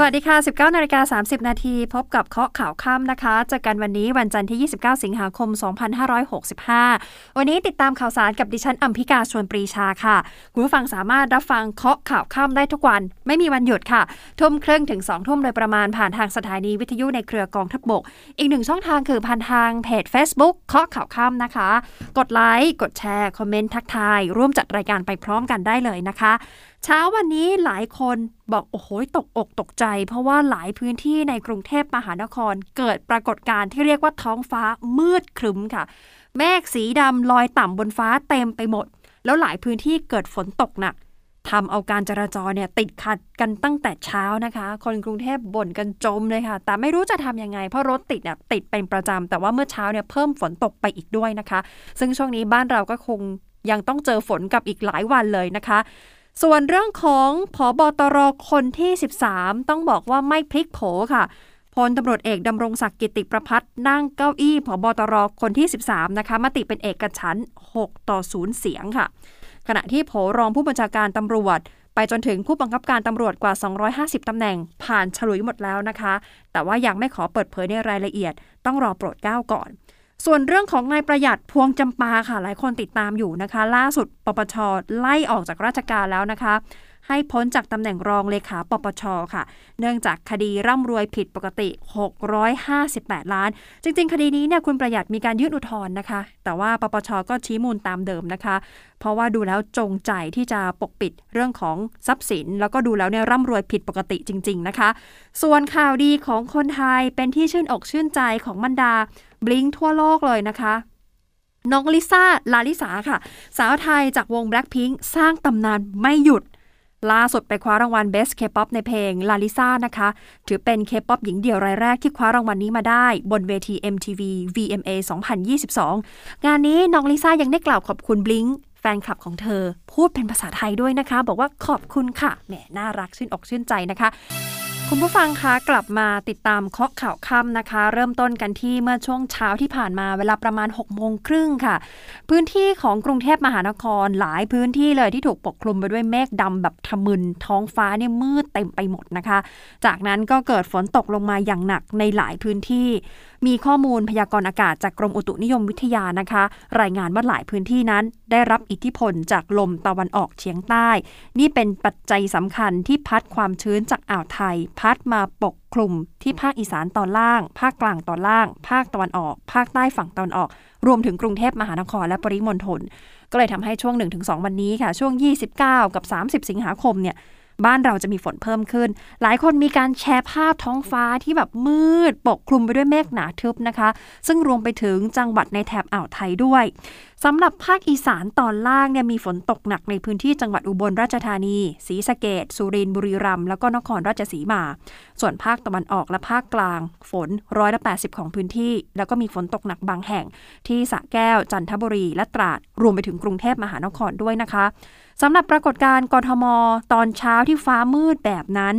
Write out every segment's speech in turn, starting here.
สวัสดีค่ะ 19นาฬิกา30 นาที พบกับเคาะข่าวค่ำนะคะจอกันวันนี้วันจันทร์ที่ 29 สิงหาคม 2565 วันนี้ติดตามข่าวสารกับดิฉันอัมพิกาชวนปรีชาค่ะ คุณผู้ฟังสามารถรับฟังเคาะข่าวค่ำได้ทุกวัน ไม่มีวันหยุดค่ะ ทุ่มครึ่งถึง 2 ทุ่มโดยประมาณผ่านทางสถานีวิทยุในเครือกองทัพบกอีกหนึ่งช่องทางคือผ่านทางเพจ Facebook เคาะข่าวค่ำนะคะ กดไลค์ กดแชร์ คอมเมนต์ทักทาย ร่วมจัดรายการไปพร้อมกันได้เลยนะคะเช้าวันนี้หลายคนบอกโอ้โหตกอกตกใจ เพราะว่าหลายพื้นที่ในกรุงเทพมหานครเกิดปรากฏการณ์ที่เรียกว่าท้องฟ้ามืดครึ้มค่ะ เมฆสีดำลอยต่ำบนฟ้าเต็มไปหมด แล้วหลายพื้นที่เกิดฝนตกหนักทำเอาการจราจรเนี่ยติดขัดกันตั้งแต่เช้านะคะ คนกรุงเทพบ่นกันจมเลยค่ะ แต่ไม่รู้จะทำยังไง เพราะรถติดเนี่ยติดเป็นประจำแต่ว่าเมื่อเช้าเนี่ยเพิ่มฝนตกไปอีกด้วยนะคะ ซึ่งช่วงนี้บ้านเราก็คงยังต้องเจอฝนกับอีกหลายวันเลยนะคะ ส่วนเรื่องของผอบตรคนที่ 13 ต้องบอกว่าไม่พลิกโผค่ะพลตำรวจเอกดำรงศักดิ์กิติประพัฒนั่งเก้าอี้ผอบตรคนที่ 13 นะคะมติเป็นเอกฉันท์6ต่อ 0 เสียงค่ะ ขณะที่โผรองผู้บัญชาการตำรวจไปจนถึงผู้บังคับการตำรวจกว่า 250 ตำแหน่ง ผ่านฉลุยหมดแล้วนะคะ แต่ว่ายังไม่ขอเปิดเผยในรายละเอียด ต้องรอโปรดเก้าก่อน ส่วนเรื่องของนายประหยัดพวงจำปาค่ะ หลายคนติดตามอยู่นะคะ ล่าสุดปปชไล่ออกจากราชการแล้วนะคะ ให้พ้นจากตำแหน่งรองเลขาปปชค่ะ เนื่องจากคดีร่ำรวยผิดปกติ 658 ล้าน จริง ๆ คดีนี้เนี่ยคุณประหยัดมีการยื่นอุทธรณ์นะคะ แต่ว่าปปชก็ชี้มูลตามเดิมนะคะ เพราะว่าดูแล้วจงใจที่จะปกปิดเรื่องของทรัพย์สิน แล้วก็ดูแล้วเนี่ยร่ำรวยผิดปกติจริง ๆนะคะ ส่วนข่าวดีของคนไทยเป็นที่ชื่นอกชื่นใจของบรรดา บลิงทั่วโลกเลยนะคะน้องลิซ่า ลาลิสาค่ะ สาวไทยจากวง Blackpink สร้างตำนานไม่หยุด ล่าสุดไปคว้ารางวัล Best K-pop ในเพลง ลาลิซ่านะคะ ถือเป็น K-pop หญิงเดี่ยวรายแรกที่คว้ารางวัลนี้มาได้ บนเวที MTV VMA 2022 งานนี้น้องลิซ่ายังได้กล่าวขอบคุณบลิงแฟนคลับของเธอ พูดเป็นภาษาไทยด้วยนะคะ บอกว่าขอบคุณค่ะแหมน่ารักชื่นอกชื่นใจนะคะ คุณผู้ฟังคะกลับมาติดตามเคาะข่าวค่ำนะคะ เริ่มต้นกันที่เมื่อช่วงเช้าที่ผ่านมาเวลาประมาณ6โมงครึ่งค่ะ พื้นที่ของกรุงเทพมหานครหลายพื้นที่เลยที่ถูกปกคลุมไปด้วยเมฆดำแบบทะมึนท้องฟ้าเนี่ยมืดเต็มไปหมดนะคะ จากนั้นก็เกิดฝนตกลงมาอย่างหนักในหลายพื้นที่ มีข้อมูลพยากรณ์อากาศจากกรมอุตุนิยมวิทยานะคะ รายงานว่าหลายพื้นที่นั้น ได้รับอิทธิพลจากลมตะวันออกเฉียงใต้ นี่เป็นปัจจัยสำคัญที่พัดความชื้นจากอ่าวไทย พัดมาปกคลุมที่ภาคอีสานตอนล่าง ภาคกลางตอนล่าง ภาคตะวันออก ภาคใต้ฝั่งตะวันออก รวมถึงกรุงเทพมหานครและปริมณฑลก็เลยทำให้ช่วง 1-2 วันนี้ค่ะ ช่วง 29 กับ 30 สิงหาคมเนี่ย บ้านเราจะมีฝนเพิ่มขึ้น หลายคนมีการแชร์ภาพท้องฟ้าที่แบบมืด ปกคลุมไปด้วยเมฆหนาทึบนะคะ ซึ่งรวมไปถึงจังหวัดในแถบอ่าวไทยด้วยสำหรับภาคอีสานตอนล่างเนี่ยมีฝนตกหนักในพื้นที่จังหวัดอุบลราชธานี ศรีสะเกดสุรินทร์บุรีรัมย์แล้วก็นครราชสีมา ส่วนภาคตะวันออกและภาคกลาง ฝนร้อยละ80 ของพื้นที่ แล้วก็มีฝนตกหนักบางแห่ง ที่สระแก้วจันทบุรีและตราดรวมไปถึงกรุงเทพมหานครด้วยนะคะ สำหรับปรากฏการณ์กรทม ตอนเช้าที่ฟ้ามืดแบบนั้น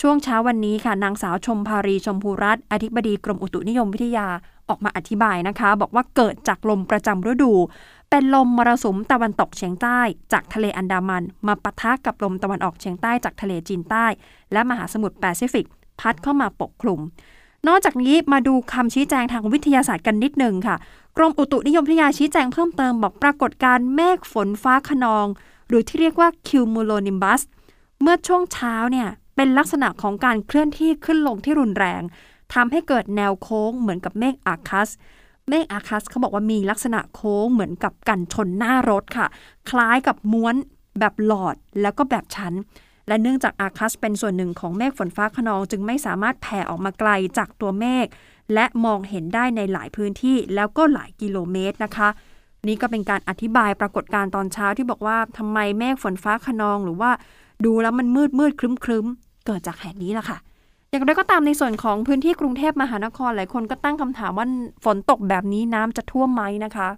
ช่วงเช้าวันนี้ค่ะ นางสาวชมภารีชมพูรัตน์อธิบดีกรมอุตุนิยมวิทยาออกมาอธิบายนะคะ บอกว่าเกิดจากลมประจำฤดู เป็นลมมรสุมตะวันตกเฉียงใต้ จากทะเลอันดามัน มาปะทะกับลมตะวันออกเฉียงใต้จากทะเลจีนใต้ และมหาสมุทรแปซิฟิก พัดเข้ามาปกคลุม นอกจากนี้มาดูคำชี้แจงทางวิทยาศาสตร์กันนิดหนึ่งค่ะ กรมอุตุนิยมวิทยาชี้แจงเพิ่มเติมบอกปรากฏการณ์เมฆฝนฟ้าขนอง หรือที่เรียกว่า cumulonimbus เมื่อช่วงเช้าเนี่ยเป็นลักษณะของการเคลื่อนที่ขึ้นลงที่รุนแรงทำให้เกิดแนวโค้งเหมือนกับเมฆอาคัส เมฆอาคัสเขาบอกว่ามีลักษณะโค้งเหมือนกับกันชนหน้ารถค่ะ คล้ายกับม้วนแบบหลอดแล้วก็แบบชั้น และเนื่องจากอาคัสเป็นส่วนหนึ่งของเมฆฝนฟ้าขนอง จึงไม่สามารถแผ่ออกมาไกลจากตัวเมฆและมองเห็นได้ในหลายพื้นที่แล้วก็หลายกิโลเมตรนะคะ นี่ก็เป็นการอธิบายปรากฏการณ์ตอนเช้าที่บอกว่าทำไมเมฆฝนฟ้าขนองหรือว่าดูแล้วมันมืดมืดครึ้มครึ้มเกิดจากแห่นี้แหละค่ะ อย่างไรก็ตามในส่วนของพื้นที่กรุงเทพมหานครหลายคนก็ตั้งคำถามว่าฝนตกแบบนี้น้ำจะท่วมไหมนะคะ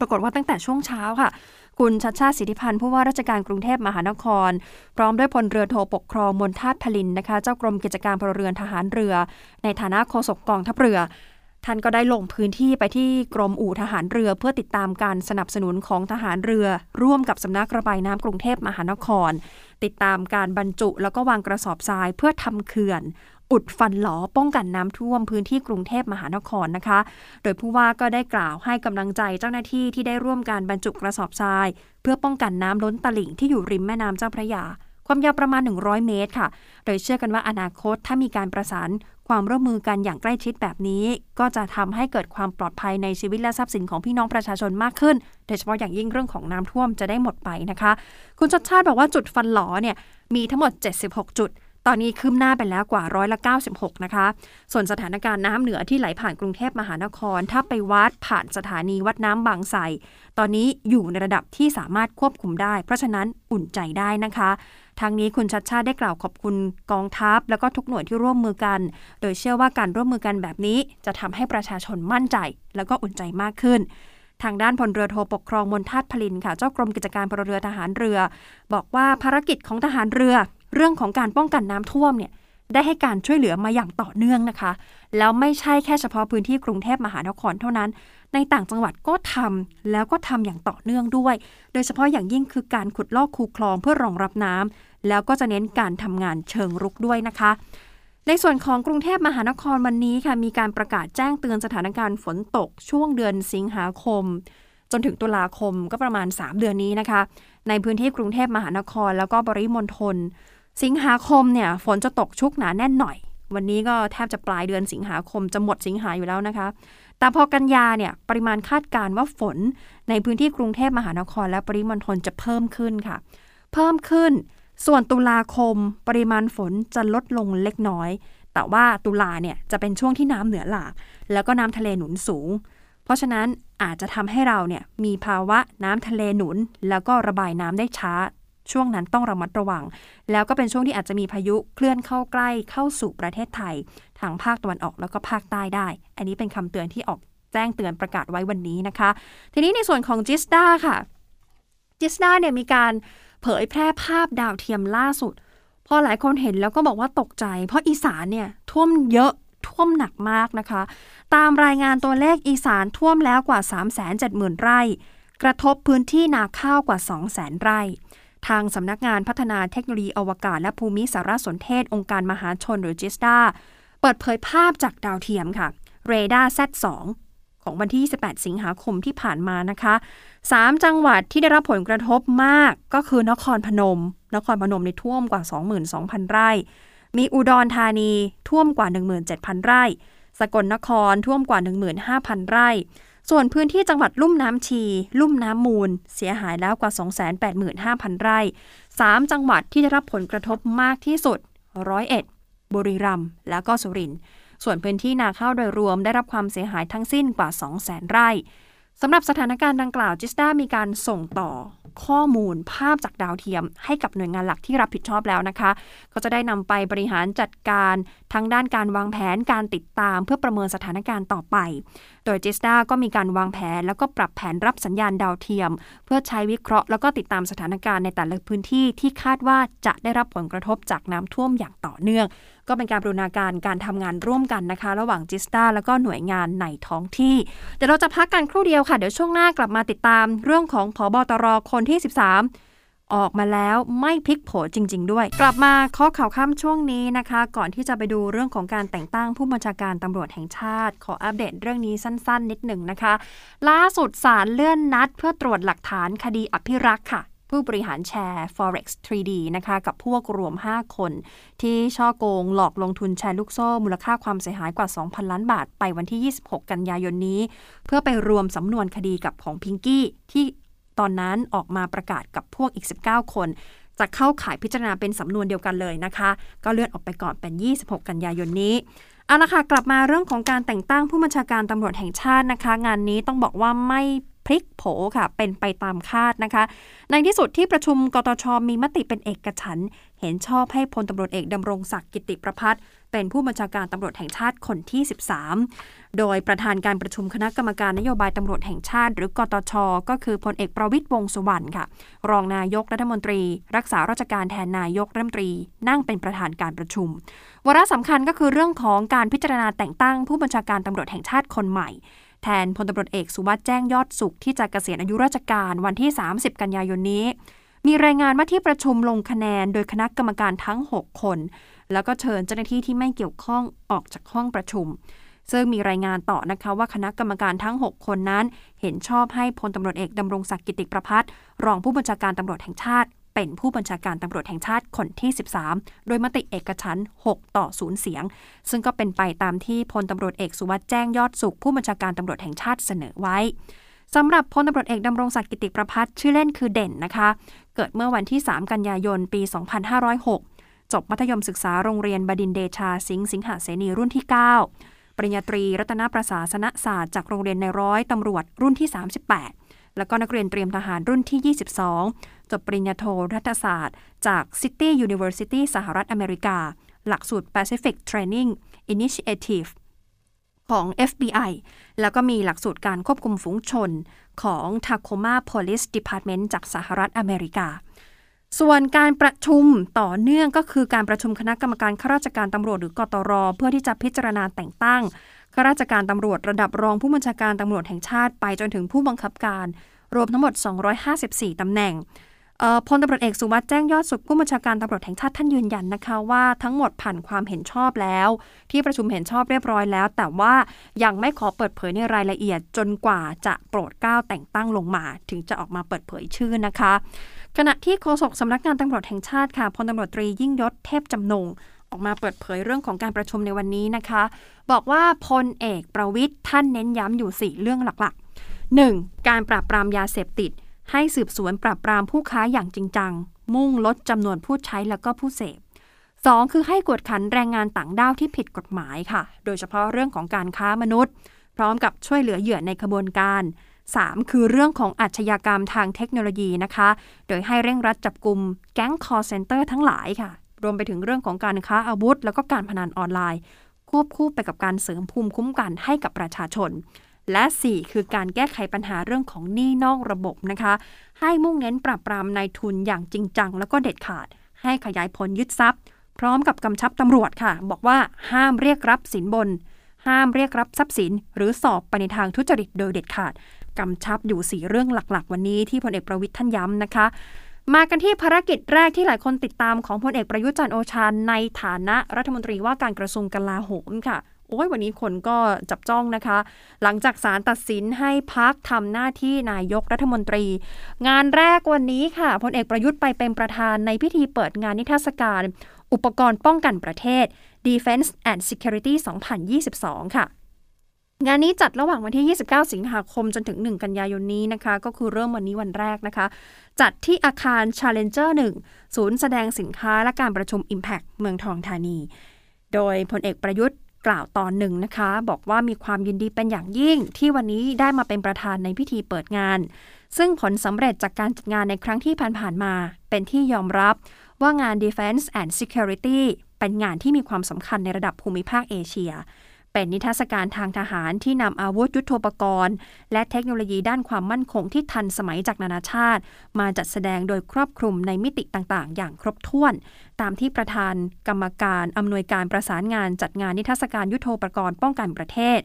ปรากฏว่าตั้งแต่ช่วงเช้าค่ะ คุณชัดชาติสิทธิพันธ์ผู้ว่าราชการกรุงเทพมหานคร พร้อมด้วยพลเรือโทปกครองมนทาตพลินนะคะ เจ้ากรมกิจการพลเรือนทหารเรือ ในฐานะโฆษกกองทัพเรือ ท่านก็ได้ลงพื้นที่ไปที่กรมอู่ทหารเรือ เพื่อติดตามการสนับสนุนของทหารเรือ ร่วมกับสำนักระบายน้ำกรุงเทพมหานคร ติดตามการบรรจุแล้วก็วางกระสอบทรายเพื่อทำเขื่อน อุดฟันหลอป้องกันน้ำท่วมพื้นที่กรุงเทพมหานครนะคะ โดยผู้ว่าก็ได้กล่าวให้กำลังใจเจ้าหน้าที่ที่ได้ร่วมการบรรจุกระสอบทราย เพื่อป้องกันน้ำล้นตลิ่งที่อยู่ริมแม่น้ำเจ้าพระยา ความยาวประมาณ 100 เมตรค่ะ โดยเชื่อกันว่าอนาคตถ้ามีการประสานความร่วมมือกันอย่างใกล้ชิดแบบนี้ ก็จะทำให้เกิดความปลอดภัยในชีวิตและทรัพย์สินของพี่น้องประชาชนมากขึ้น โดยเฉพาะอย่างยิ่งเรื่องของน้ำท่วมจะได้หมดไปนะคะ คุณชดชาติบอกว่าจุดฟันหลอเนี่ยมีทั้งหมด 76 จุดตอนนี้คืบหน้าไปแล้วกว่าร้อยละ96 นะคะ ส่วนสถานการณ์น้ำเหนือที่ไหลผ่านกรุงเทพมหานคร ถ้าไปวัดผ่านสถานีวัดน้ำบางไทรตอนนี้อยู่ในระดับที่สามารถควบคุมได้ เพราะฉะนั้นอุ่นใจได้นะคะ ทางนี้คุณชัดชาติได้กล่าวขอบคุณกองทัพ แล้วก็ทุกหน่วยที่ร่วมมือกัน โดยเชื่อว่าการร่วมมือกันแบบนี้ จะทำให้ประชาชนมั่นใจ แล้วก็อุ่นใจมากขึ้นทางด้านพลเรือโทปกครองมนทัดพลินค่ะ เจ้ากรมกิจการพลเรือทหารเรือ บอกว่าภารกิจของทหารเรือ เรื่องของการป้องกันน้ำท่วมเนี่ย ได้ให้การช่วยเหลือมาอย่างต่อเนื่องนะคะ แล้วไม่ใช่แค่เฉพาะพื้นที่กรุงเทพมหานครเท่านั้น ในต่างจังหวัดก็ทำแล้วก็ทำอย่างต่อเนื่องด้วย โดยเฉพาะอย่างยิ่งคือการขุดลอกคูคลองเพื่อรองรับน้ำแล้วก็จะเน้นการทำงานเชิงรุกด้วยนะคะ ในส่วนของกรุงเทพมหานครวันนี้ค่ะมีการประกาศแจ้งเตือนสถานการณ์ฝนตกช่วงเดือนสิงหาคม จนถึงตุลาคมก็ประมาณ 3 เดือนนี้นะคะ ในพื้นที่กรุงเทพมหานครแล้วก็ปริมณฑล สิงหาคมเนี่ยฝนจะตกชุกหนาแน่นหน่อย วันนี้ก็แทบจะปลายเดือนสิงหาคมจะหมดสิงหาอยู่แล้วนะคะ แต่พอกันยาเนี่ยปริมาณคาดการณ์ว่าฝนในพื้นที่กรุงเทพมหานครและปริมณฑลจะเพิ่มขึ้นค่ะ เพิ่มขึ้น ส่วนตุลาคม ปริมาณฝนจะลดลงเล็กน้อย แต่ว่าตุลาเนี่ยจะเป็นช่วงที่น้ำเหนือหลาก แล้วก็น้ำทะเลหนุนสูง เพราะฉะนั้นอาจจะทำให้เราเนี่ยมีภาวะน้ำทะเลหนุน แล้วก็ระบายน้ำได้ช้า ช่วงนั้นต้องระมัดระวัง แล้วก็เป็นช่วงที่อาจจะมีพายุเคลื่อนเข้าใกล้เข้าสู่ประเทศไทย ทางภาคตะวันออกแล้วก็ภาคใต้ได้ อันนี้เป็นคำเตือนที่ออกแจ้งเตือนประกาศไว้วันนี้นะคะ ทีนี้ในส่วนของจิสดาค่ะจิสดาเนี่ยมีการเผยแพร่ภาพดาวเทียมล่าสุด พอหลายคนเห็นแล้วก็บอกว่าตกใจ เพราะอีสานเนี่ยท่วมเยอะท่วมหนักมากนะคะ ตามรายงานตัวเลขอีสานท่วมแล้วกว่า 370,000 ไร่ กระทบพื้นที่นาข้าวกว่า 200,000 ไร่ ทางสำนักงานพัฒนาเทคโนโลยีอวกาศ และภูมิสารสนเทศองค์การมหาชนหรือจิสดาเปิดเผยภาพจากดาวเทียมค่ะเรดาร์ Z2 ของวันที่ 28 สิงหาคมที่ผ่านมานะคะ 3 จังหวัดที่ได้รับผลกระทบมากก็คือนครพนม นครพนมในท่วมกว่า 22,000 ไร่ มีอุดรธานีท่วมกว่า 17,000 ไร่ สกลนครท่วมกว่า 15,000 ไร่ ส่วนพื้นที่จังหวัดลุ่มน้ำชี ลุ่มน้ำมูล เสียหายแล้วกว่า 285,000 ไร่ 3 จังหวัดที่ได้รับผลกระทบมากที่สุด ร้อยเอ็ด บุรีรัมย์ และก็สุรินทร์ ส่วนพื้นที่นาข้าวโดยรวมได้รับความเสียหายทั้งสิ้นกว่า 200,000 ไร่ สำหรับสถานการณ์ดังกล่าวจิสดามีการส่งต่อ ข้อมูลภาพจากดาวเทียม ให้กับหน่วยงานหลักที่รับผิดชอบแล้วนะคะ ก็จะได้นำไปบริหารจัดการทั้งด้านการวางแผนการติดตาม เพื่อประเมินสถานการณ์ต่อไป โดยจิสดาก็มีการวางแผน แล้วก็ปรับแผนรับสัญญาณดาวเทียม เพื่อใช้วิเคราะห์แล้วก็ติดตามสถานการณ์ในแต่ละพื้นที่ที่คาดว่าจะได้รับผลกระทบจากน้ำท่วมอย่างต่อเนื่อง ก็เป็นการบรูรณาการการทำงานร่วมกันนะคะ ระหว่างจิสตาแล้วก็หน่วยงานในท้องที่เดี๋ยวเราจะพักกันครู่เดียวค่ะ เดี๋ยวช่วงหน้ากลับมาติดตามเรื่องของผอบอตรคนที่ 13 ออกมาแล้วไม่พลิกโผจริง ๆ ด้วย กลับมาข้อข่าวข้ามช่วงนี้นะคะ ก่อนที่จะไปดูเรื่องของการแต่งตั้งผู้บัญชาการตำรวจแห่งชาติ ขออัปเดตเรื่องนี้สั้น ๆ นิดหนึ่งนะคะ ล่าสุดศาลเลื่อนนัด เพื่อตรวจหลักฐานคดีอภิรักษ์ค่ะ ผู้บริหารแชร์ forex 3D นะคะกับพวกรวม 5 คน ที่ช่อโกงหลอกลงทุนแชร์ลูกโซ่ มูลค่าความเสียหายกว่า 2,000 ล้านบาท ไปวันที่ 26 กันยายนนี้ เพื่อไปรวมสำนวนคดีกับของพิงกี้ที่ตอนนั้นออกมาประกาศกับพวกอีก 19 คนจะเข้าข่ายพิจารณาเป็นสำนวนเดียวกันเลยนะคะ ก็เลื่อนออกไปก่อนเป็น 26 กันยายนนี้เอาละค่ะ กลับมาเรื่องของการแต่งตั้งผู้บัญชาการตำรวจแห่งชาตินะคะ งานนี้ต้องบอกว่าไม่ พลิกโผค่ะ เป็นไปตามคาดนะคะ ในที่สุดที่ประชุมกตชมีมติเป็นเอกฉันเห็นชอบให้พลตำรวจเอกดำรงศักดิ์กิติประพัฒเป็นผู้บัญชาการตำรวจแห่งชาติคนที่ 13 โดยประธานการประชุมคณะกรรมการนโยบายตำรวจแห่งชาติ หรือกตช ก็คือพลเอกประวิตยวงสุวรรณค่ะ รองนายกรัฐมนตรี รักษาราชการแทนนายกรัฐมนตรี นั่งเป็นประธานการประชุมวาระสำคัญก็คือเรื่องของการพิจารณาแต่งตั้งผู้บัญชาการตำรวจแห่งชาติคนใหม่ แทนพลตำรวจเอกสุวัสด์แจ้งยอดสุขที่จะเกษียณอายุราชการวันที่ 30 กันยายนนี้ มีรายงานว่าที่ประชุมลงคะแนนโดยคณะกรรมการทั้ง 6 คน แล้วก็เชิญเจ้าหน้าที่ที่ไม่เกี่ยวข้องออกจากห้องประชุม ซึ่งมีรายงานต่อนะคะว่าคณะกรรมการทั้ง 6 คนนั้น เห็นชอบให้พลตำรวจเอกดำรงศักดิ์กิติประพัฒรองผู้บัญชาการตำรวจแห่งชาติ เป็นผู้บัญชาการตำรวจแห่งชาติคนที่ 13 โดยมติเอกฉันท์6ต่อ 0 เสียง ซึ่งก็เป็นไปตามที่พลตำรวจเอกสุวัสด์แจ้งยอดสุขผู้บัญชาการตำรวจแห่งชาติเสนอไว้สำหรับพลตำรวจเอกดำรงศักดิ์กิติประพัฒน์ชื่อเล่นคือเด่นนะคะ เกิดเมื่อวันที่ 3 กันยายน ปี 2506 จบมัธยมศึกษาโรงเรียนบดินเดชาสิงห์สิงหาเสนีรุ่นที่ 9 ปริญญาตรีรัตนประศาสนศาสตร์จากโรงเรียนในร้อยตำรวจรุ่นที่ 38 แล้วก็นักเรียนเตรียมทหารรุ่นที่ 22 จบปริญญาโทรัฐศาสตร์ จาก City University สหรัฐอเมริกา หลักสูตร Pacific Training Initiative ของ FBI แล้วก็มีหลักสูตรการควบคุมฝูงชนของ Tacoma Police Department จากสหรัฐอเมริกา ส่วนการประชุมต่อเนื่องก็คือการประชุมคณะกรรมการข้าราชการตำรวจหรือกตร เพื่อที่จะพิจารณาแต่งตั้ง ข้าราชการตำรวจระดับรองผู้บัญชาการตำรวจแห่งชาติไปจนถึงผู้บังคับการ รวมทั้งหมด 254 ตำแหน่งพลตำรวจเอกสุวัสด์แจ้งยอดสุขผู้บัญชาการตำรวจแห่งชาติท่านยืนยันนะคะว่าทั้งหมดผ่านความเห็นชอบแล้ว ที่ประชุมเห็นชอบเรียบร้อยแล้ว แต่ว่ายังไม่ขอเปิดเผยในรายละเอียดจนกว่าจะโปรดเกล้าแต่งตั้งลงมา ถึงจะออกมาเปิดเผยชื่อนะคะ ขณะที่โฆษกสำนักงานตำรวจแห่งชาติค่ะพลตำรวจตรียิ่งยศเทพจำนง ออกมาเปิดเผยเรื่องของการประชุมในวันนี้นะคะ บอกว่าพลเอกประวิทย์ท่านเน้นย้ำอยู่ 4 เรื่องหลักๆ 1. การปราบปรามยาเสพติด ให้สืบสวนปราบปรามผู้ค้าอย่างจริงจัง มุ่งลดจำนวนผู้ใช้แล้วก็ผู้เสพ 2. คือให้กวดขันแรงงานต่างด้าวที่ผิดกฎหมายค่ะ โดยเฉพาะเรื่องของการค้ามนุษย์ พร้อมกับช่วยเหลือเหยื่อในขบวนการ 3. คือเรื่องของอาชญากรรมทางเทคโนโลยีนะคะ โดยให้เร่งรัดจับกลุ่มแก๊งคอร์เซนเตอร์ทั้งหลายค่ะ รวมไปถึงเรื่องของการค้าอาวุธ แล้วก็การพนันออนไลน์ ควบคู่ไปกับการเสริมภูมิคุ้มกันให้กับประชาชน และ 4 คือการแก้ไขปัญหาเรื่องของหนี้นอกระบบนะคะ ให้มุ่งเน้นปราบปรามนายทุนอย่างจริงจัง แล้วก็เด็ดขาด ให้ขยายผลยึดทรัพย์ พร้อมกับกำชับตำรวจค่ะ บอกว่าห้ามเรียกรับสินบน ห้ามเรียกรับทรัพย์สิน หรือสอบไปในทางทุจริตโดยเด็ดขาดกำชับอยู่สีเรื่องหลักๆ วันนี้ที่พลเอกประวิทย์ท่านย้ำนะคะ มากันที่ภารกิจแรกที่หลายคนติดตามของพลเอกประยุจันโอชาในฐานะรัฐมนตรีว่าการกระทรวงกลาโหมค่ะ โอ้ยวันนี้คนก็จับจ้องนะคะ หลังจากศาลตัดสินให้พักทำหน้าที่นายกรัฐมนตรี งานแรกวันนี้ค่ะพลเอกประยุทธ์ไปเป็นประธานในพิธีเปิดงานนิทรรศการ อุปกรณ์ป้องกันประเทศ Defense and Security 2022 ค่ะงานนี้จัดระหว่างวันที่ 29 สิงหาคมจนถึง 1 กันยายนนี้นะคะ ก็คือเริ่มวันนี้วันแรกนะคะ จัดที่อาคาร Challenger 1 ศูนย์แสดงสินค้าและการประชุม Impact เมืองทองธานี โดยพลเอกประยุทธ์กล่าวตอนหนึ่งนะคะ บอกว่ามีความยินดีเป็นอย่างยิ่งที่วันนี้ได้มาเป็นประธานในพิธีเปิดงาน ซึ่งผลสำเร็จจากการจัดงานในครั้งที่ผ่านๆมา เป็นที่ยอมรับว่างาน Defense and Security เป็นงานที่มีความสำคัญในระดับภูมิภาคเอเชีย เป็นนิทรรศการทางทหารที่นำอาวุธยุโทโธปกรณ์ และเทคโนโลยีด้านความมั่นคงที่ทันสมัยจากนานาชาติ มาจัดแสดงโดยครอบคลุมในมิติต่างๆ อย่างครบถ้วน ตามที่ประธานกรรมการอำนวยการประสานงานจัดงานนิทรรศการยุโทโธปกรณ์ป้องกันประเทศ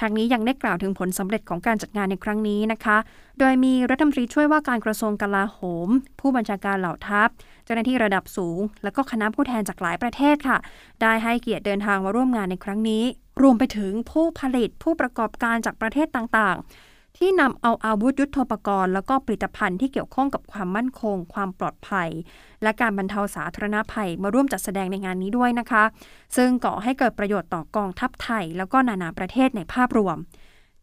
ทางนี้ยังได้กล่าวถึงผลสำเร็จของการจัดงานในครั้งนี้นะคะ โดยมีรัฐมนตรีช่วยว่าการกระทรวงกลาโหม ผู้บัญชาการเหล่าทัพ เจ้าหน้าที่ระดับสูง และก็คณะผู้แทนจากหลายประเทศค่ะ ได้ให้เกียรติเดินทางมาร่วมงานในครั้งนี้ รวมไปถึงผู้ผลิตผู้ประกอบการจากประเทศต่างๆ ที่นำเอาอาวุธยุโทโธปกรณ์ แล้วก็ผลิตภัณฑ์ที่เกี่ยวข้องกับความมั่นคง ความปลอดภัย และการบรรเทาสาธารณภัยมาร่วมจัดแสดงในงานนี้ด้วยนะคะ ซึ่งก่อให้เกิดประโยชน์ต่อกองทัพไทย แล้วก็นานาประเทศในภาพรวม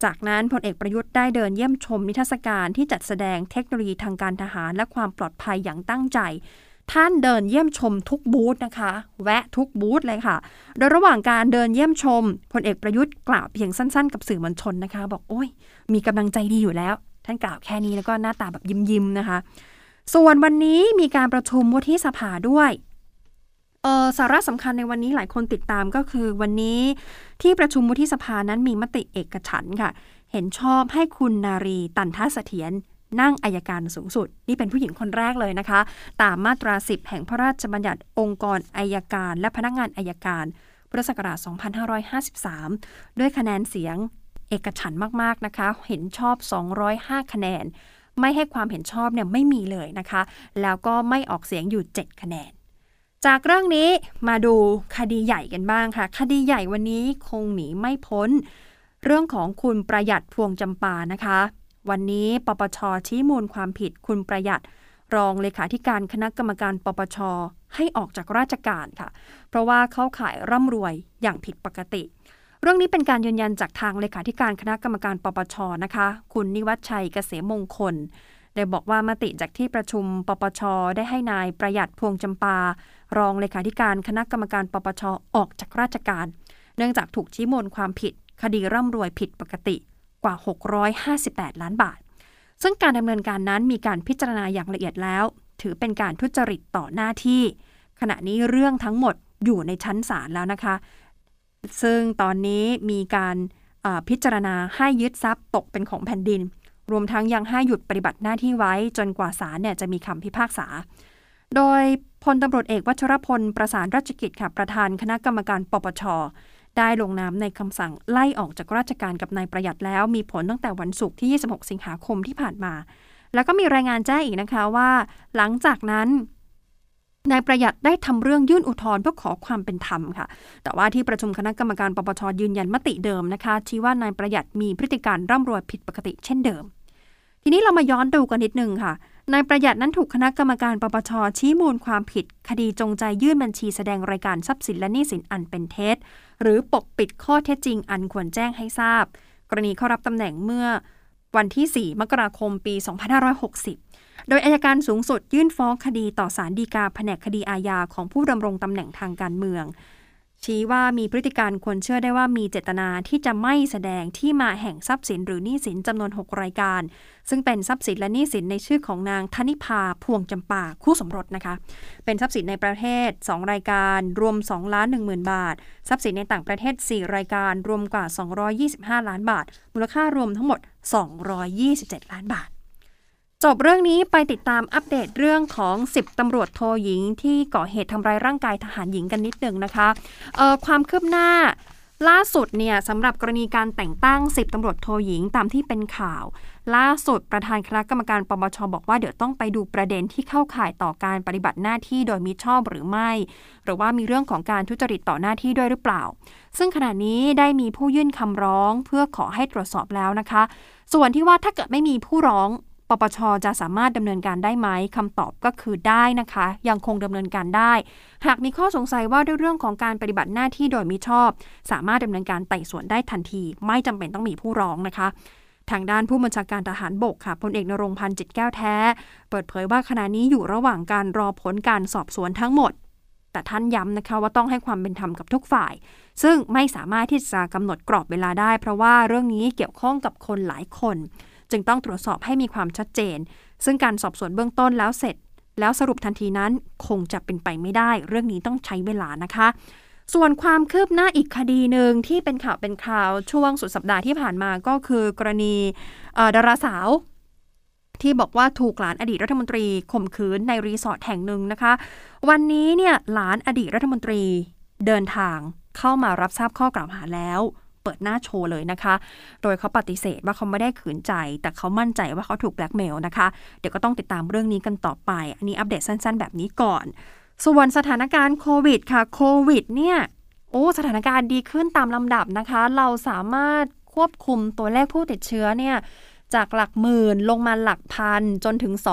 จากนั้นพลเอกประยุทธ์ได้เดินเยี่ยมชมนิทรรศการที่จัดแสดงเทคโนโลยีทางการทหารและความปลอดภัยอย่างตั้งใจ ท่านเดินเยี่ยมชมทุกบูธนะคะ แวะทุกบูธเลยค่ะ โดยระหว่างการเดินเยี่ยมชมพลเอกประยุทธ์กล่าวเพียงสั้นๆ กับสื่อมวลชนนะคะ บอกโอ้ย มีกำลังใจดีอยู่แล้ว ท่านกล่าวแค่นี้แล้วก็หน้าตาแบบยิ้มๆนะคะ ส่วนวันนี้มีการประชุมวุฒิสภาด้วยออสาระสำคัญในวันนี้หลายคนติดตามก็คือวันนี้ที่ประชุมวุฒิสภานั้นมีมติเอกฉันค่ะ เห็นชอบให้คุณนารีตันทเสถียร นั่งอายการสูงสุด นี่เป็นผู้หญิงคนแรกเลยนะคะ ตามมาตรา 10 แห่งพระราชบัญญัติองค์กรอายการ และพนักงานอายการพุทธศักราช2553 ด้วยคะแนนเสียงเอกฉันมากๆนะคะ เห็นชอบ 205 คะแนน ไม่ให้ความเห็นชอบเนี่ยไม่มีเลยนะคะ แล้วก็ไม่ออกเสียงอยู่ 7 คะแนน จากเรื่องนี้มาดูคดีใหญ่กันบ้างค่ะ คดีใหญ่วันนี้คงหนีไม่พ้น เรื่องของคุณประหยัดพวงจำปานะคะ วันนี้ปปชชี้มูลความผิดคุณประหยัด รองเลขาธิการคณะกรรมการปปชให้ออกจากราชการค่ะ เพราะว่าเข้าข่ายร่ำรวยอย่างผิดปกติ เรื่องนี้เป็นการยืนยันจากทางเลขาธิการคณะกรรมการปปชนะคะ คุณนิวัฒชัยเกษมมงคลได้บอกว่ามติจากที่ประชุมปปชได้ให้นายประหยัดพวงจำปา รองเลขาธิการคณะกรรมการปปชออกจากราชการ เนื่องจากถูกชี้มูลความผิด คดีร่ำรวยผิดปกติ กว่า 658 ล้านบาท ซึ่งการดำเนินการนั้นมีการพิจารณาอย่างละเอียดแล้ว ถือเป็นการทุจริตต่อหน้าที่ ขณะนี้เรื่องทั้งหมดอยู่ในชั้นศาลแล้วนะคะ ซึ่งตอนนี้มีการพิจารณาให้ยึดทรัพย์ตกเป็นของแผ่นดิน รวมทั้งยังให้หยุดปฏิบัติหน้าที่ไว้จนกว่าศาลเนี่ยจะมีคำพิพากษา โดยพลตำรวจเอกวัชรพลประสานราชกิจค่ะประธานคณะกรรมการปปช ได้ลงนามในคำสั่งไล่ออกจากราชการกับนายประหยัดแล้ว มีผลตั้งแต่วันศุกร์ที่ 26 สิงหาคมที่ผ่านมา แล้วก็มีรายงานแจ้งอีกนะคะว่า หลังจากนั้นนายประหยัดได้ทำเรื่องยื่นอุทธรณ์เพื่อขอความเป็นธรรมค่ะ แต่ว่าที่ประชุมคณะกรรมการปปชยืนยันมติเดิมนะคะชี้ว่านายประหยัดมีพฤติการร่ำรวยผิดปกติเช่นเดิม ทีนี้เรามาย้อนดูกันนิดนึงค่ะ นายประหยัดนั้นถูกคณะกรรมการปปชชี้มูลความผิด คดีจงใจยื่นบัญชีแสดงรายการทรัพย์สินและหนี้สินอันเป็นเท็จ หรือปกปิดข้อเท็จจริงอันควรแจ้งให้ทราบ กรณีเข้ารับตำแหน่งเมื่อวันที่ 4 มกราคม ปี 2560 โดยอายการสูงสุดยื่นฟ้องคดีต่อศาลฎีกาแผนกคดีอาญาของผู้ดำรงตำแหน่งทางการเมือง ชี้ว่ามีพฤติการควรเชื่อได้ว่ามีเจตนาที่จะไม่แสดงที่มาแห่งทรัพย์สินหรือหนี้สินจำนวน 6 รายการ ซึ่งเป็นทรัพย์สินและหนี้สินในชื่อของนางธนิพาพวงจำปาคู่สมรสนะคะ เป็นทรัพย์สินในประเทศ 2 รายการรวม2ล้าน1 0,000 บาท ทรัพย์สินในต่างประเทศ 4 รายการรวมกว่า 225 ล้านบาท มูลค่ารวมทั้งหมด 227 ล้านบาท จบเรื่องนี้ไปติดตามอัปเดตเรื่องของ 10ตำรวจโทหญิง ที่ก่อเหตุทำร้ายร่างกายทหารหญิงกันนิดหนึ่งนะคะเออความคืบหน้าล่าสุดเนี่ยสำหรับกรณีการแต่งตั้ง 10ตำรวจโทหญิงตามที่เป็นข่าว ล่าสุดประธานคณะกรรมการปปชบอกว่าเดี๋ยวต้องไปดูประเด็นที่เข้าข่ายต่อการปฏิบัติหน้าที่โดยมิชอบหรือไม่ หรือว่ามีเรื่องของการทุจริตต่อหน้าที่ด้วยหรือเปล่า ซึ่งขณะนี้ได้มีผู้ยื่นคำร้องเพื่อขอให้ตรวจสอบแล้วนะคะ ส่วนที่ว่าถ้าเกิดไม่มีผู้ร้อง ปปชจะสามารถดำเนินการได้ไหมคำตอบก็คือได้นะคะ ยังคงดำเนินการได้ หากมีข้อสงสัยว่าด้วยเรื่องของการปฏิบัติหน้าที่โดยมิชอบ สามารถดำเนินการไต่สวนได้ทันที ไม่จำเป็นต้องมีผู้ร้องนะคะทางด้านผู้บัญชาการทหารบกค่ะพลเอกนรงพันธ์จิตแก้วแท้ เปิดเผยว่าขณะนี้อยู่ระหว่างการรอผลการสอบสวนทั้งหมด แต่ท่านย้ำนะคะว่าต้องให้ความเป็นธรรมกับทุกฝ่าย ซึ่งไม่สามารถที่จะกำหนดกรอบเวลาได้ เพราะว่าเรื่องนี้เกี่ยวข้องกับคนหลายคน จึงต้องตรวจสอบให้มีความชัดเจน ซึ่งการสอบสวนเบื้องต้นแล้วเสร็จ แล้วสรุปทันทีนั้นคงจะเป็นไปไม่ได้ เรื่องนี้ต้องใช้เวลานะคะ ส่วนความคืบหน้าอีกคดีหนึ่งที่เป็นข่าวเป็นคราวช่วงสุดสัปดาห์ที่ผ่านมาก็คือกรณีดาราสาวที่บอกว่าถูกหลานอดีตรัฐมนตรีข่มขืนในรีสอร์ทแห่งหนึ่งนะคะ วันนี้เนี่ยหลานอดีตรัฐมนตรีเดินทางเข้ามารับทราบข้อกล่าวหาแล้ว เปิดหน้าโชว์เลยนะคะ โดยเขาปฏิเสธว่าเขาไม่ได้ขืนใจ แต่เขามั่นใจว่าเขาถูกแบล็กเมลนะคะ เดี๋ยวก็ต้องติดตามเรื่องนี้กันต่อไป อันนี้อัปเดตสั้นๆ แบบนี้ก่อน ส่วนสถานการณ์โควิดค่ะ โควิดเนี่ย โอ้ สถานการณ์ดีขึ้นตามลำดับนะคะ เราสามารถควบคุมตัวเลขผู้ติดเชื้อเนี่ยจากหลักหมื่นลงมาหลักพันจนถึง 2,000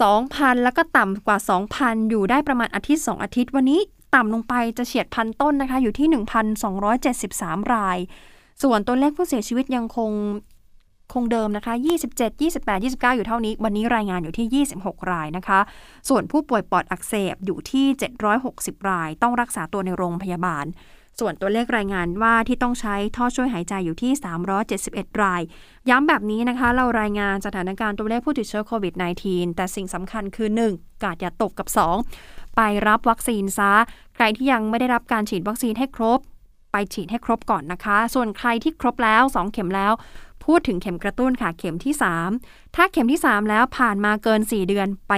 2,000 แล้วก็ต่ำกว่า 2,000 อยู่ได้ประมาณอาทิตย์ 2 อาทิตย์วันนี้ ต่ำลงไปจะเฉียดพันต้นนะคะ อยู่ที่ 1,273 ราย ส่วนตัวเลขผู้เสียชีวิตยังคงคงเดิมนะคะ 27 28 29 อยู่เท่านี้ วันนี้รายงานอยู่ที่ 26 รายนะคะ ส่วนผู้ป่วยปอดอักเสบอยู่ที่ 760 ราย ต้องรักษาตัวในโรงพยาบาล ส่วนตัวเลขรายงานว่าที่ต้องใช้ท่อช่วยหายใจอยู่ที่ 371 ราย ย้ำแบบนี้นะคะ เรารายงานสถานการณ์ตัวเลขผู้ติดเชื้อโควิด -19 แต่สิ่งสำคัญคือ 1. กาดอย่าตกกับ 2. ไปรับวัคซีนซะ ใครที่ยังไม่ได้รับการฉีดวัคซีนให้ครบ ไปฉีดให้ครบก่อนนะคะ ส่วนใครที่ครบแล้ว 2 เข็มแล้วพูดถึงเข็มกระตุ้นค่ะเข็มที่ 3 ถ้าเข็มที่ 3 แล้วผ่านมาเกิน 4 เดือนไป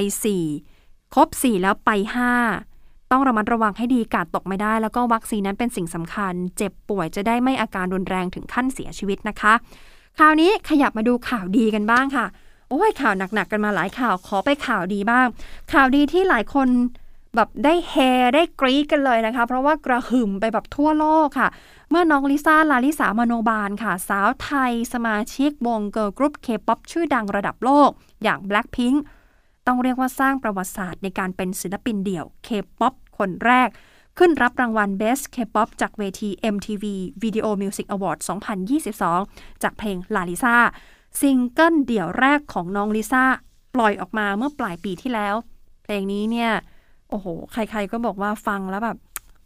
4 ครบ 4 แล้วไป 5 ต้องระมัดระวังให้ดีการ์ดตกไม่ได้ แล้วก็วัคซีนนั้นเป็นสิ่งสำคัญ เจ็บป่วยจะได้ไม่อาการรุนแรงถึงขั้นเสียชีวิตนะคะ คราวนี้ขยับมาดูข่าวดีกันบ้างค่ะ โอ้ยข่าวหนักๆกันมาหลายข่าวขอไปข่าวดีบ้าง ข่าวดีที่หลายคนแบบได้เฮได้กรี๊ดกันเลยนะคะ เพราะว่ากระหึ่มไปแบบทั่วโลกค่ะ เมื่อน้องลิซ่า ลลิษามโนบาลค่ะ สาวไทย สมาชิกวงเกิร์ลกรุ๊ปเคป๊อปชื่อดังระดับโลก อย่าง Blackpink ต้องเรียกว่าสร้างประวัติศาสตร์ในการเป็นศิลปินเดี่ยวเคป๊อป คนแรก ขึ้นรับรางวัล Best K-pop จากเวที MTV Video Music Award 2022 จากเพลง ลาลิซาซิงเกิลเดี่ยวแรกของน้องลิซ่า ปล่อยออกมาเมื่อปลายปีที่แล้ว เพลงนี้เนี่ย โอ้โห ใครๆก็บอกว่าฟังแล้วแบบ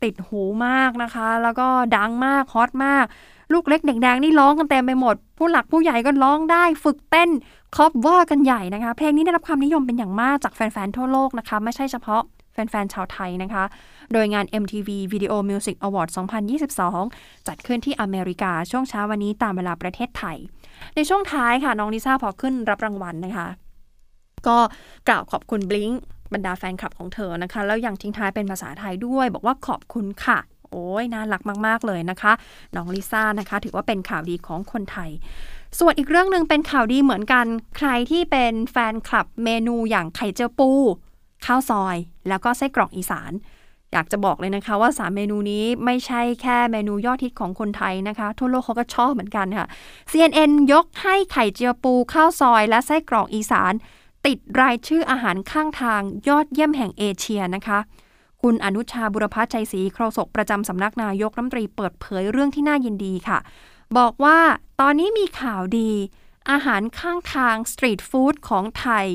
ติดหูมากนะคะ แล้วก็ดังมาก ฮอตมาก ลูกเล็กเด็กแดงนี่ร้องกันเต็มไปหมด ผู้หลักผู้ใหญ่ก็ร้องได้ ฝึกเต้นcover กันใหญ่นะคะ เพลงนี้ได้รับความนิยมเป็นอย่างมากจากแฟนๆทั่วโลกนะคะ ไม่ใช่เฉพาะ แฟนๆ ชาวไทยนะคะ โดยงาน MTV Video Music Award 2022 จัดขึ้นที่อเมริกาช่วงเช้าวันนี้ตามเวลาประเทศไทย ในช่วงท้ายค่ะ น้องลิซ่าพอขึ้นรับรางวัลนะคะ ก็กล่าวขอบคุณ BLINK บรรดาแฟนคลับของเธอนะคะ แล้วยังทิ้งท้ายเป็นภาษาไทยด้วย บอกว่าขอบคุณค่ะโอ้ยน่ารักมาก ๆ เลยนะคะ น้องลิซ่านะคะ ถือว่าเป็นข่าวดีของคนไทย ส่วนอีกเรื่องหนึ่งเป็นข่าวดีเหมือนกัน ใครที่เป็นแฟนคลับเมนูอย่างไข่เจียวปู ข้าวซอย แล้วก็ไส้กรอกอีสาน อยากจะบอกเลยนะคะว่า 3 เมนูนี้ไม่ใช่แค่เมนูยอดฮิตของคนไทยนะคะ ทั่วโลกเขาก็ชอบเหมือนกันค่ะ CNN ยกให้ไข่เจียวปูข้าวซอย และไส้กรอกอีสาน ติดรายชื่ออาหารข้างทางยอดเยี่ยมแห่งเอเชียนะคะคุณอนุชาบุรพัชชัยศรีโฆษกประจำสำนักนายกรัฐมนตรีเปิดเผยเรื่องที่น่ายินดีค่ะ บอกว่าตอนนี้มีข่าวดี อาหารข้างทาง street food ของไทย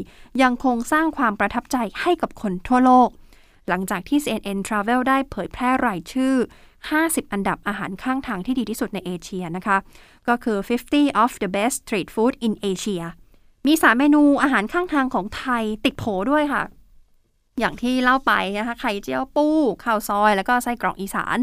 ยังคงสร้างความประทับใจให้กับคนทั่วโลก หลังจากที่ CNN Travel ได้เผยแพร่รายชื่อ 50 อันดับอาหารข้างทางที่ดีที่สุดในเอเชียนะคะ ก็คือ 50 of the best street food in Asia มี3เมนูอาหารข้างทางของไทยติดโผด้วยค่ะ อย่างที่เล่าไปนะคะไข่เจียวปูข้าวซอย แล้วก็ไส้กรอกอีสาน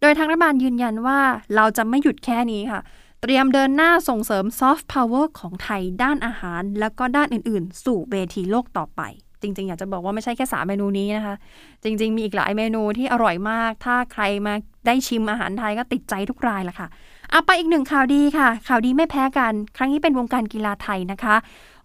โดยทางรัฐบาลยืนยันว่าเราจะไม่หยุดแค่นี้ค่ะ เตรียมเดินหน้าส่งเสริมซอฟต์พาวเวอร์ของไทยด้านอาหาร แล้วก็ด้านอื่น ๆ สู่เวทีโลกต่อไป จริง ๆ อยากจะบอกว่าไม่ใช่แค่สามเมนูนี้นะคะ จริง ๆ มีอีกหลายเมนูที่อร่อยมาก ถ้าใครมาได้ชิมอาหารไทยก็ติดใจทุกรายละค่ะ เอาไปอีกหนึ่งข่าวดีค่ะ ข่าวดีไม่แพ้กัน ครั้งนี้เป็นวงการกีฬาไทยนะคะ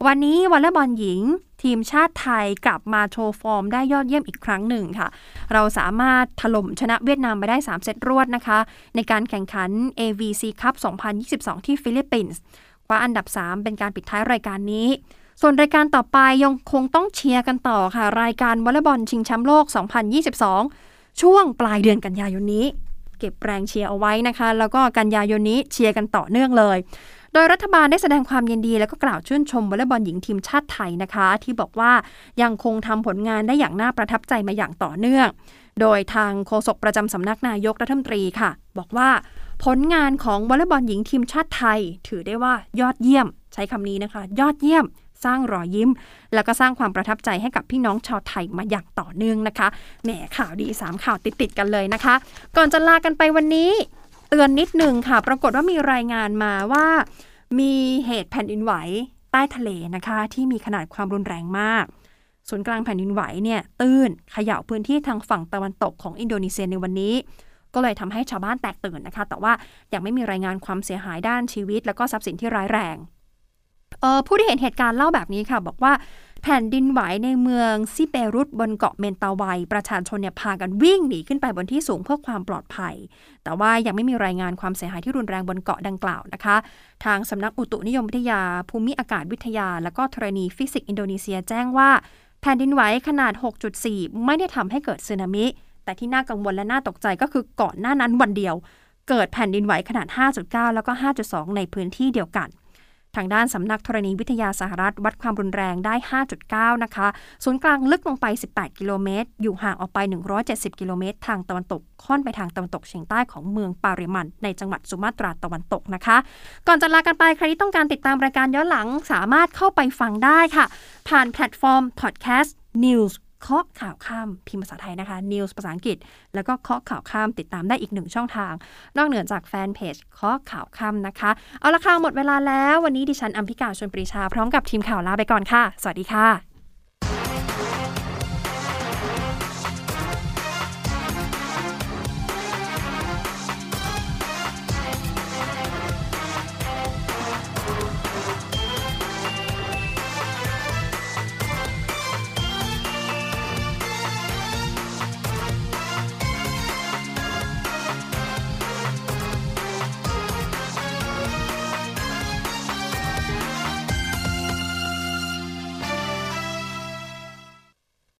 วันนี้วอลเลย์บอลหญิง ทีมชาติไทยกลับมาโชว์ฟอร์มได้ยอดเยี่ยมอีกครั้งหนึ่งค่ะ เราสามารถถล่มชนะเวียดนามไปได้ 3 เซตรวดนะคะ ในการแข่งขัน AVC Cup 2022 ที่ฟิลิปปินส์คว้าอันดับ 3 เป็นการปิดท้ายรายการนี้ส่วนรายการต่อไปยังคงต้องเชียร์กันต่อค่ะ รายการวอลเลย์บอลชิงแชมป์โลก 2022 ช่วงปลายเดือนกันยายนนี้ เก็บแรงเชียร์เอาไว้นะคะ แล้วก็กันยายนนี้เชียร์กันต่อเนื่องเลย โดยรัฐบาลได้แสดงความยินดี แล้วก็กล่าวชื่นชมวอลเลย์บอลหญิงทีมชาติไทยนะคะ ที่บอกว่ายังคงทำผลงานได้อย่างน่าประทับใจมาอย่างต่อเนื่อง โดยทางโฆษกประจำสำนักนายกรัฐมนตรีค่ะ บอกว่าผลงานของวอลเลย์บอลหญิงทีมชาติไทย ถือได้ว่ายอดเยี่ยม ใช้คำนี้นะคะ ยอดเยี่ยม สร้างรอยยิ้ม แล้วก็สร้างความประทับใจให้กับพี่น้องชาวไทยมาอย่างต่อเนื่องนะคะแหมข่าวดี 3 ข่าวติดๆกันเลยนะคะ ก่อนจะลากันไปวันนี้เตือนนิดหนึ่งค่ะ ปรากฏว่ามีรายงานมาว่า มีเหตุแผ่นดินไหวใต้ทะเลนะคะ ที่มีขนาดความรุนแรงมากศูนย์กลางแผ่นดินไหวเนี่ยตื้นเขย่าพื้นที่ทางฝั่งตะวันตกของอินโดนีเซียในวันนี้ ก็เลยทำให้ชาวบ้านแตกตื่นนะคะ แต่ว่ายังไม่มีรายงานความเสียหายด้านชีวิต แล้วก็ทรัพย์สินที่ร้ายแรง ผู้ที่เห็นเหตุการณ์เล่าแบบนี้ค่ะ บอกว่าแผ่นดินไหวในเมืองซิเปรุตบนเกาะเมนตาวัยประชาชนเนี่ยพากันวิ่งหนีขึ้นไปบนที่สูงเพื่อความปลอดภัย แต่ว่ายังไม่มีรายงานความเสียหายที่รุนแรงบนเกาะดังกล่าวนะคะ ทางสำนักอุตุนิยมวิทยา ภูมิอากาศวิทยา และก็ธรณีฟิสิกส์อินโดนีเซียแจ้งว่า แผ่นดินไหวขนาด 6.4 ไม่ได้ทำให้เกิดสึนามิ แต่ที่น่ากังวลและน่าตกใจก็คือก่อนหน้านั้นวันเดียว เกิดแผ่นดินไหวขนาด 5.9 แล้วก็ 5.2 ในพื้นที่เดียวกันางด้านสำนักธรณีวิทยาสหรัฐ วัดความรุนแรงได้ 5.9 นะคะ ศูนย์กลางลึกลงไป 18 กิโลเมตร อยู่ห่างออกไป 170 กิโลเมตร ทางตะวันตก ค่อนไปทางตะวันตกเฉียงใต้ของเมืองปารีอามัน ในจังหวัดสุมาตราตะวันตกนะคะ ก่อนจะลากันไป ใครที่ต้องการติดตามรายการย้อนหลัง สามารถเข้าไปฟังได้ค่ะ ผ่านแพลตฟอร์ม Podcast News เคาะข่าวค่ำ พิมพ์ภาษาไทยนะคะ News ภาษาอังกฤษ แล้วก็เคาะข่าวค่ำ ติดตามได้อีกหนึ่งช่องทาง นอกเหนือจากแฟนเพจเคาะข่าวค่ำนะคะ เอาละค่ะหมดเวลาแล้ว วันนี้ดิฉันอัมพิกาชวนปรีชาพร้อมกับทีมข่าวลาไปก่อนค่ะ สวัสดีค่ะ